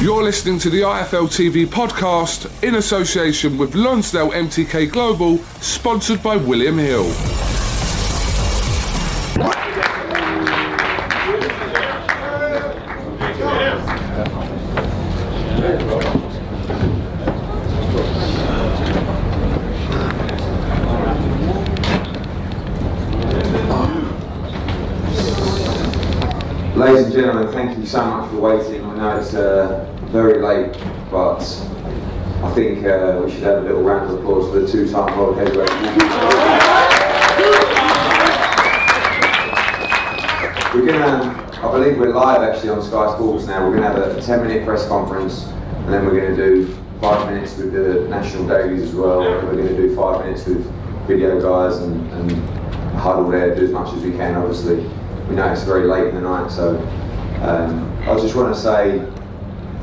You're listening to the IFL TV podcast in association with Lonsdale MTK Global, sponsored by William Hill. Ladies and gentlemen, thank you so much for waiting. I know it's uh, very late, but I think uh, we should have a little round of applause for the two-time world heavyweight We're gonna, I believe we're live actually on Sky Sports now. We're gonna have a 10-minute press conference, and then we're gonna do five minutes with the national dailies as well. And we're gonna do five minutes with video guys and, and huddle there, do as much as we can, obviously we know it's very late in the night, so um, I just want to say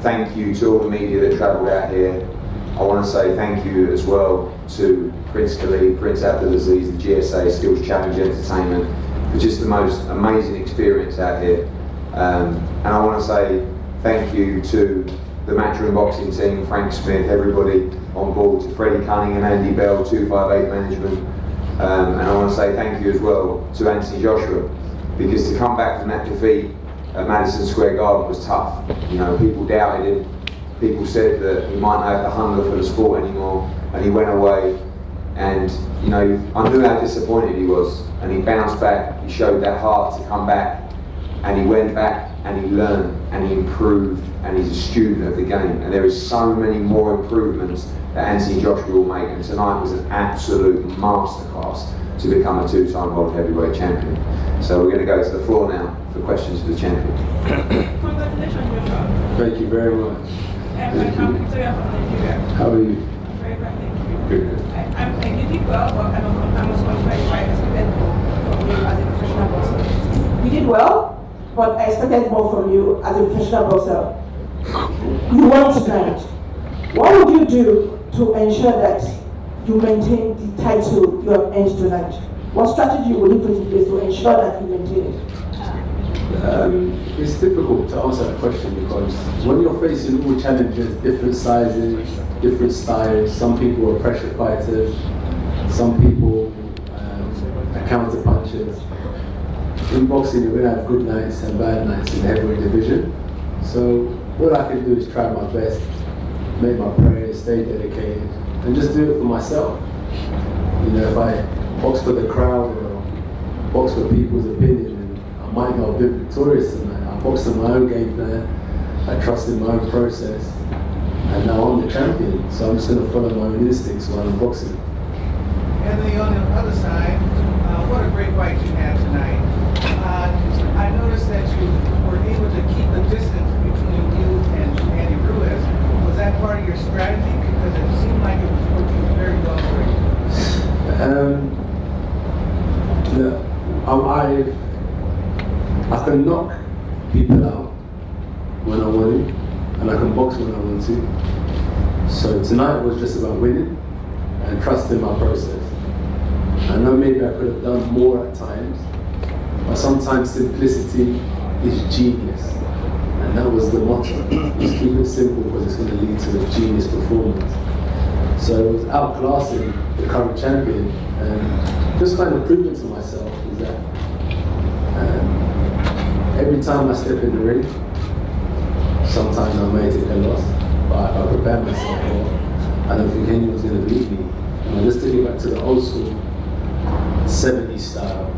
thank you to all the media that travelled out here. I want to say thank you as well to Prince Khalid, Prince Abdulaziz, the GSA Skills Challenge Entertainment for just the most amazing experience out here. Um, and I want to say thank you to the Matchroom Boxing team, Frank Smith, everybody on board, to Freddie Cunningham, and Andy Bell, 258 Management. Um, and I want to say thank you as well to Anthony Joshua because to come back from that defeat at Madison Square Garden was tough. You know, people doubted him. People said that he might not have the hunger for the sport anymore, and he went away. And you know, I knew how disappointed he was, and he bounced back. He showed that heart to come back, and he went back and he learned and he improved, and he's a student of the game. And there is so many more improvements that Anthony Joshua will make. And tonight was an absolute masterclass to become a two-time world heavyweight champion. So we're going to go to the floor now for questions for the champion. Thank you very much. Thank you. How are you? Very Good. good. You did well, but I don't know how much I expected from you as a professional boxer. You did well, but I expected more from you as a professional boxer. You won tonight. What would you do to ensure that you maintain the title you have earned tonight? What strategy will you put in place to ensure that you maintain it? Um, it's difficult to answer that question because when you're facing all challenges, different sizes, different styles, some people are pressure fighters, some people um, are counter punchers. In boxing, you're to have good nights and bad nights in heavyweight division. So what I can do is try my best, make my prayers, stay dedicated, and just do it for myself. You know, if I box for the crowd or box for people's opinion, and I might not been victorious tonight. I box in my own game plan. I trust in my own process, and now I'm the champion. So I'm just going to follow my own instincts while I'm boxing. Anthony, on the other side, uh, what a great fight you had tonight. Noticed that you were able to keep the distance between you and Andy Ruiz. Was that part of your strategy? Because it seemed like it was working very well for you. Um, the, um, I, I can knock people out when I want to, and I can box when I want to. So tonight was just about winning and trusting my process. I know maybe I could have done more at times, but sometimes simplicity is genius. And that was the motto. Just keep it simple because it's going to lead to a genius performance. So it was outclassing the current champion and just kind of proving to myself is that um, every time I step in the ring, sometimes I may take a loss, but I prepare myself for I don't think anyone's going to beat me. And just take it back to the old school 70s style,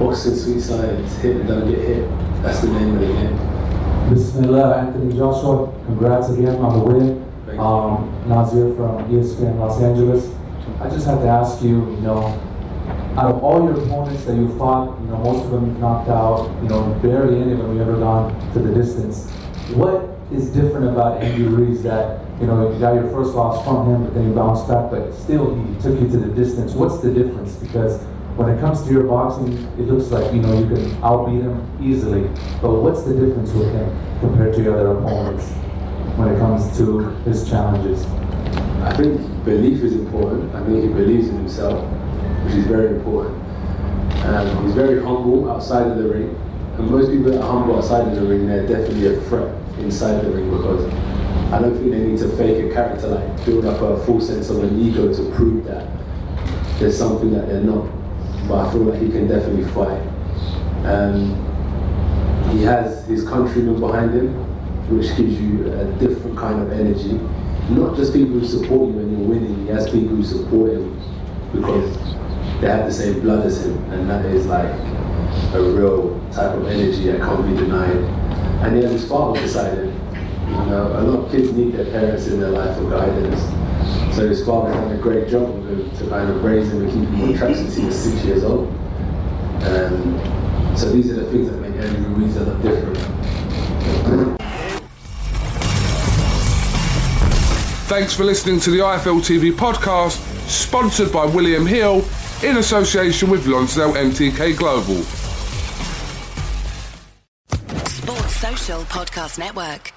boxing sweet science, hit and don't get hit. That's the name of the game. Bismillah, Anthony Joshua. Congrats again on the win. Um, Nazir from ESPN Los Angeles. I just have to ask you, you know, out of all your opponents that you fought, you know, most of them you've knocked out, you know, barely any of them you ever gone to the distance. What is different about Andy Ruiz that, you know, you got your first loss from him, but then you bounced back, but still he took you to the distance. What's the difference? Because when it comes to your boxing, it looks like, you know, you can outbeat him easily. But what's the difference with him compared to your other opponents when it comes to his challenges? I think belief is important. I think he believes in himself, which is very important. Um, he's very humble outside of the ring. And most people that are humble outside of the ring, they're definitely a threat inside the ring because I don't think they need to fake a character, like build up a full sense of an ego to prove that there's something that they're not. But I feel like he can definitely fight. Um, he has his countrymen behind him, which gives you a different kind of energy. Not just people who support you when you're winning, he has people who support him because they have the same blood as him, and that is like a real type of energy that can't be denied. And he has his father beside him. You know, a lot of kids need their parents in their life for guidance. So his father's done a great job of him to kind of raise him and keep him on track since he was six years old. Um, so these are the things that make Andrew Ruiz a lot different. Thanks for listening to the IFL TV podcast, sponsored by William Hill in association with Lonsdale MTK Global. Sports Social Podcast Network.